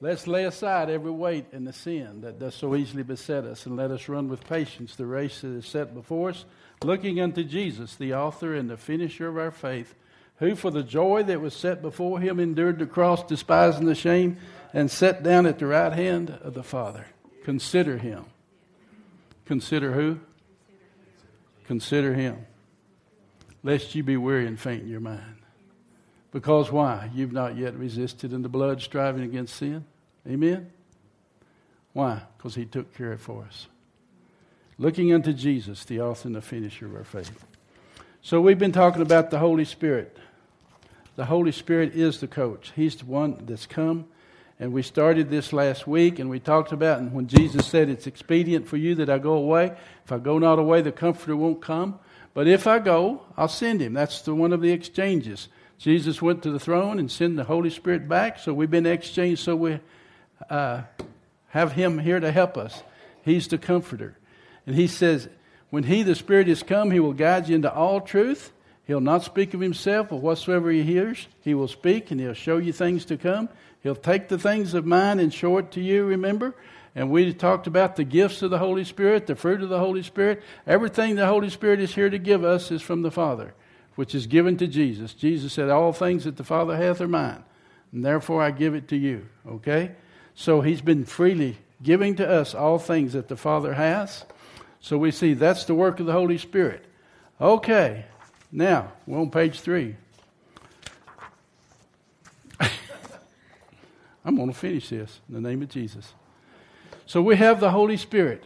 Let's lay aside every weight and the sin that does so easily beset us, and let us run with patience the race that is set before us, looking unto Jesus, the author and the finisher of our faith, who for the joy that was set before him endured the cross, despising the shame, and sat down at the right hand of the Father. Consider him. Consider who? Consider him. Lest you be weary and faint in your mind. Because why? You've not yet resisted in the blood, striving against sin. Amen? Why? Because he took care of it for us. Looking unto Jesus, the author and the finisher of our faith. So we've been talking about the Holy Spirit. The Holy Spirit is the coach. He's the one that's come. And we started this last week, and we talked about and when Jesus said, It's expedient for you that I go away. If I go not away, the Comforter won't come. But if I go, I'll send him. That's the one of the exchanges. Jesus went to the throne and sent the Holy Spirit back, so we've been exchanged so we uh, have him here to help us. He's the comforter. And he says, when he, the Spirit, is come, he will guide you into all truth. He'll not speak of himself, but whatsoever he hears, he will speak, and he'll show you things to come. He'll take the things of mine and show it to you, remember? And we talked about the gifts of the Holy Spirit, the fruit of the Holy Spirit. Everything the Holy Spirit is here to give us is from the Father which is given to Jesus. Jesus said, All things that the Father hath are mine, and therefore I give it to you. Okay? So he's been freely giving to us all things that the Father has. So we see that's the work of the Holy Spirit. Okay, now we're on page three. I'm going to finish this in the name of Jesus. So we have the Holy Spirit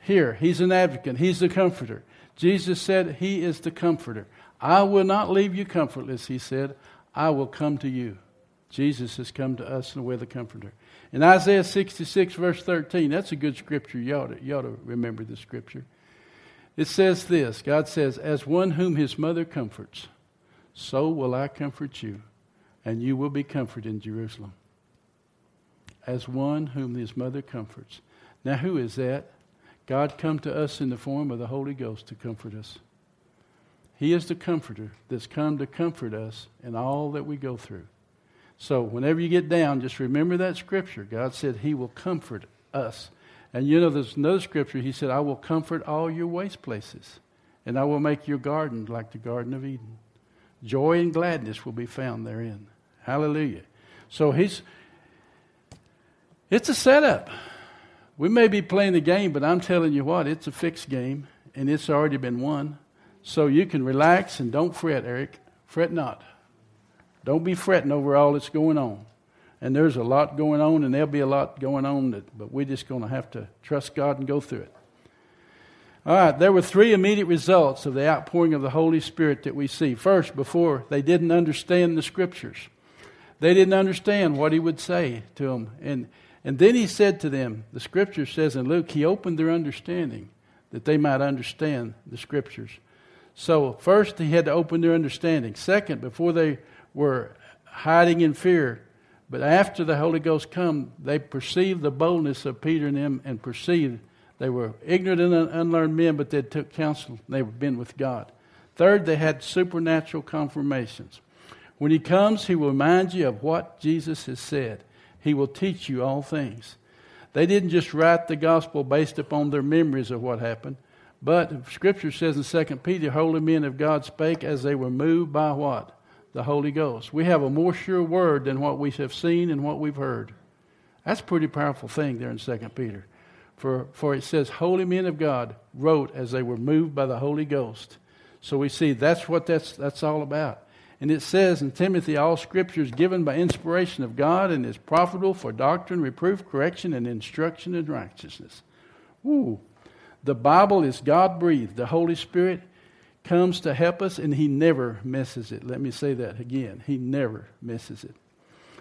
here. He's an advocate, He's the comforter. Jesus said He is the comforter. I will not leave you comfortless, he said. I will come to you. Jesus has come to us in the way of the comforter. In Isaiah 66, verse 13, that's a good scripture. You ought, to, you ought to remember the scripture. It says this God says, As one whom his mother comforts, so will I comfort you, and you will be comforted in Jerusalem. As one whom his mother comforts. Now, who is that? God come to us in the form of the Holy Ghost to comfort us. He is the comforter that's come to comfort us in all that we go through. So, whenever you get down, just remember that scripture. God said He will comfort us. And you know, there's another scripture. He said, I will comfort all your waste places, and I will make your garden like the Garden of Eden. Joy and gladness will be found therein. Hallelujah. So, He's. It's a setup. We may be playing the game, but I'm telling you what, it's a fixed game, and it's already been won. So you can relax and don't fret, Eric. Fret not. Don't be fretting over all that's going on. And there's a lot going on, and there'll be a lot going on, that, but we're just going to have to trust God and go through it. All right, there were three immediate results of the outpouring of the Holy Spirit that we see. First, before they didn't understand the Scriptures, they didn't understand what He would say to them. And, and then He said to them, the Scripture says in Luke, He opened their understanding that they might understand the Scriptures. So, first, he had to open their understanding. Second, before they were hiding in fear, but after the Holy Ghost come, they perceived the boldness of Peter and them and perceived they were ignorant and unlearned men, but they took counsel. They were been with God. Third, they had supernatural confirmations. When he comes, he will remind you of what Jesus has said. He will teach you all things. They didn't just write the gospel based upon their memories of what happened. But Scripture says in 2 Peter, holy men of God spake as they were moved by what? The Holy Ghost. We have a more sure word than what we have seen and what we've heard. That's a pretty powerful thing there in 2 Peter. For, for it says, holy men of God wrote as they were moved by the Holy Ghost. So we see that's what that's, that's all about. And it says in Timothy, all scripture is given by inspiration of God and is profitable for doctrine, reproof, correction, and instruction in righteousness. Ooh, the Bible is God breathed. The Holy Spirit comes to help us, and He never misses it. Let me say that again. He never misses it.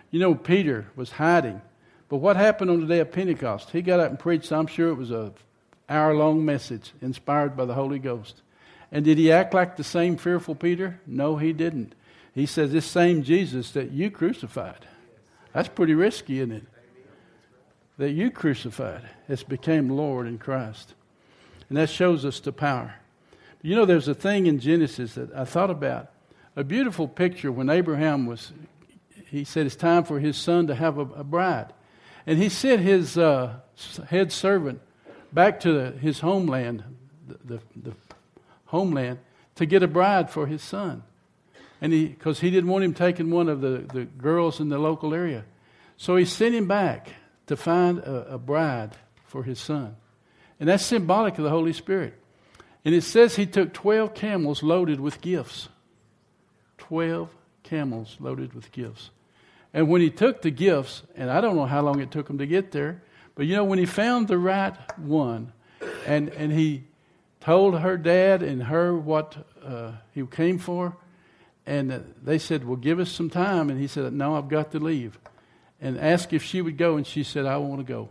You know, Peter was hiding. But what happened on the day of Pentecost? He got up and preached, I'm sure it was a hour long message inspired by the Holy Ghost. And did he act like the same fearful Peter? No, he didn't. He says, This same Jesus that you crucified. That's pretty risky, isn't it? That you crucified has became Lord in Christ. And that shows us the power. You know, there's a thing in Genesis that I thought about. A beautiful picture when Abraham was, he said it's time for his son to have a, a bride. And he sent his uh, head servant back to the, his homeland, the, the, the homeland, to get a bride for his son. And he, because he didn't want him taking one of the, the girls in the local area. So he sent him back to find a, a bride for his son. And that's symbolic of the Holy Spirit. And it says he took 12 camels loaded with gifts. 12 camels loaded with gifts. And when he took the gifts, and I don't know how long it took him to get there, but you know, when he found the right one, and, and he told her dad and her what uh, he came for, and they said, Well, give us some time. And he said, No, I've got to leave. And asked if she would go, and she said, I want to go.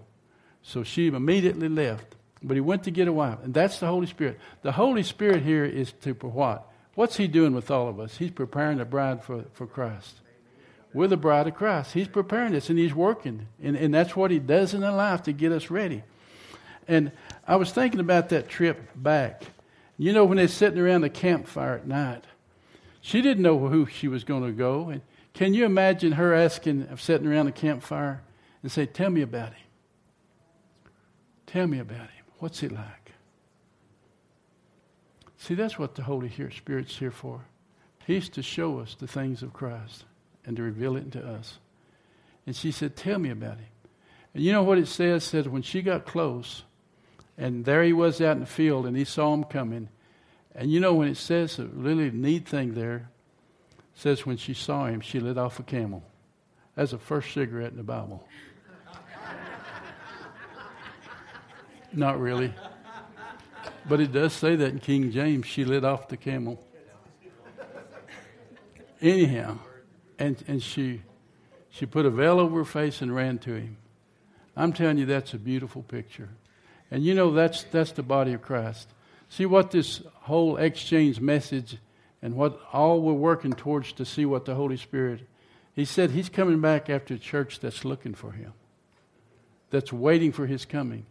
So she immediately left. But he went to get a wife. And that's the Holy Spirit. The Holy Spirit here is to what? What's he doing with all of us? He's preparing a bride for, for Christ. We're the bride of Christ. He's preparing us and he's working. And, and that's what he does in our life to get us ready. And I was thinking about that trip back. You know, when they're sitting around the campfire at night, she didn't know who she was going to go. And can you imagine her asking, sitting around the campfire and say, Tell me about him? Tell me about him. What's he like? See, that's what the Holy Spirit's here for. He's to show us the things of Christ and to reveal it to us. And she said, Tell me about him. And you know what it says? It says when she got close, and there he was out in the field, and he saw him coming. And you know when it says a really neat thing there, says when she saw him, she lit off a camel. That's the first cigarette in the Bible. Not really. But it does say that in King James, she lit off the camel. Anyhow, and, and she, she put a veil over her face and ran to him. I'm telling you, that's a beautiful picture. And you know, that's, that's the body of Christ. See what this whole exchange message and what all we're working towards to see what the Holy Spirit, He said He's coming back after a church that's looking for Him, that's waiting for His coming.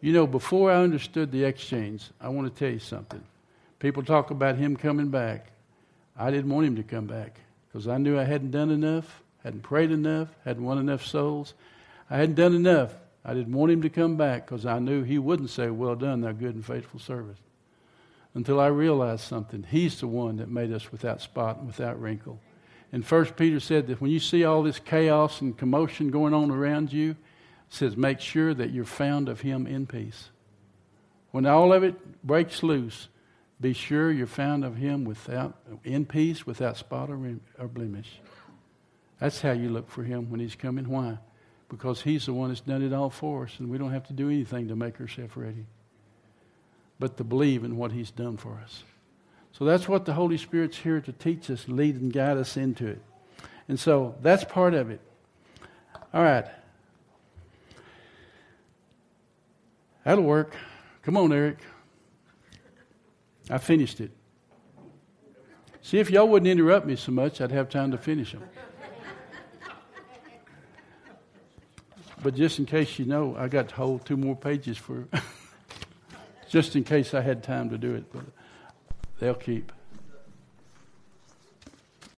You know, before I understood the exchange, I want to tell you something. People talk about him coming back. I didn't want him to come back because I knew I hadn't done enough, hadn't prayed enough, hadn't won enough souls. I hadn't done enough. I didn't want him to come back because I knew he wouldn't say, Well done, thou good and faithful servant. Until I realized something. He's the one that made us without spot and without wrinkle. And First Peter said that when you see all this chaos and commotion going on around you, says, make sure that you're found of him in peace. When all of it breaks loose, be sure you're found of him without in peace, without spot or, or blemish. That's how you look for him when he's coming. Why? Because he's the one that's done it all for us, and we don't have to do anything to make ourselves ready, but to believe in what he's done for us. So that's what the Holy Spirit's here to teach us, lead and guide us into it. And so that's part of it. All right. That'll work. Come on, Eric. I finished it. See, if y'all wouldn't interrupt me so much, I'd have time to finish them. but just in case you know, I got to hold two more pages for, just in case I had time to do it. But they'll keep.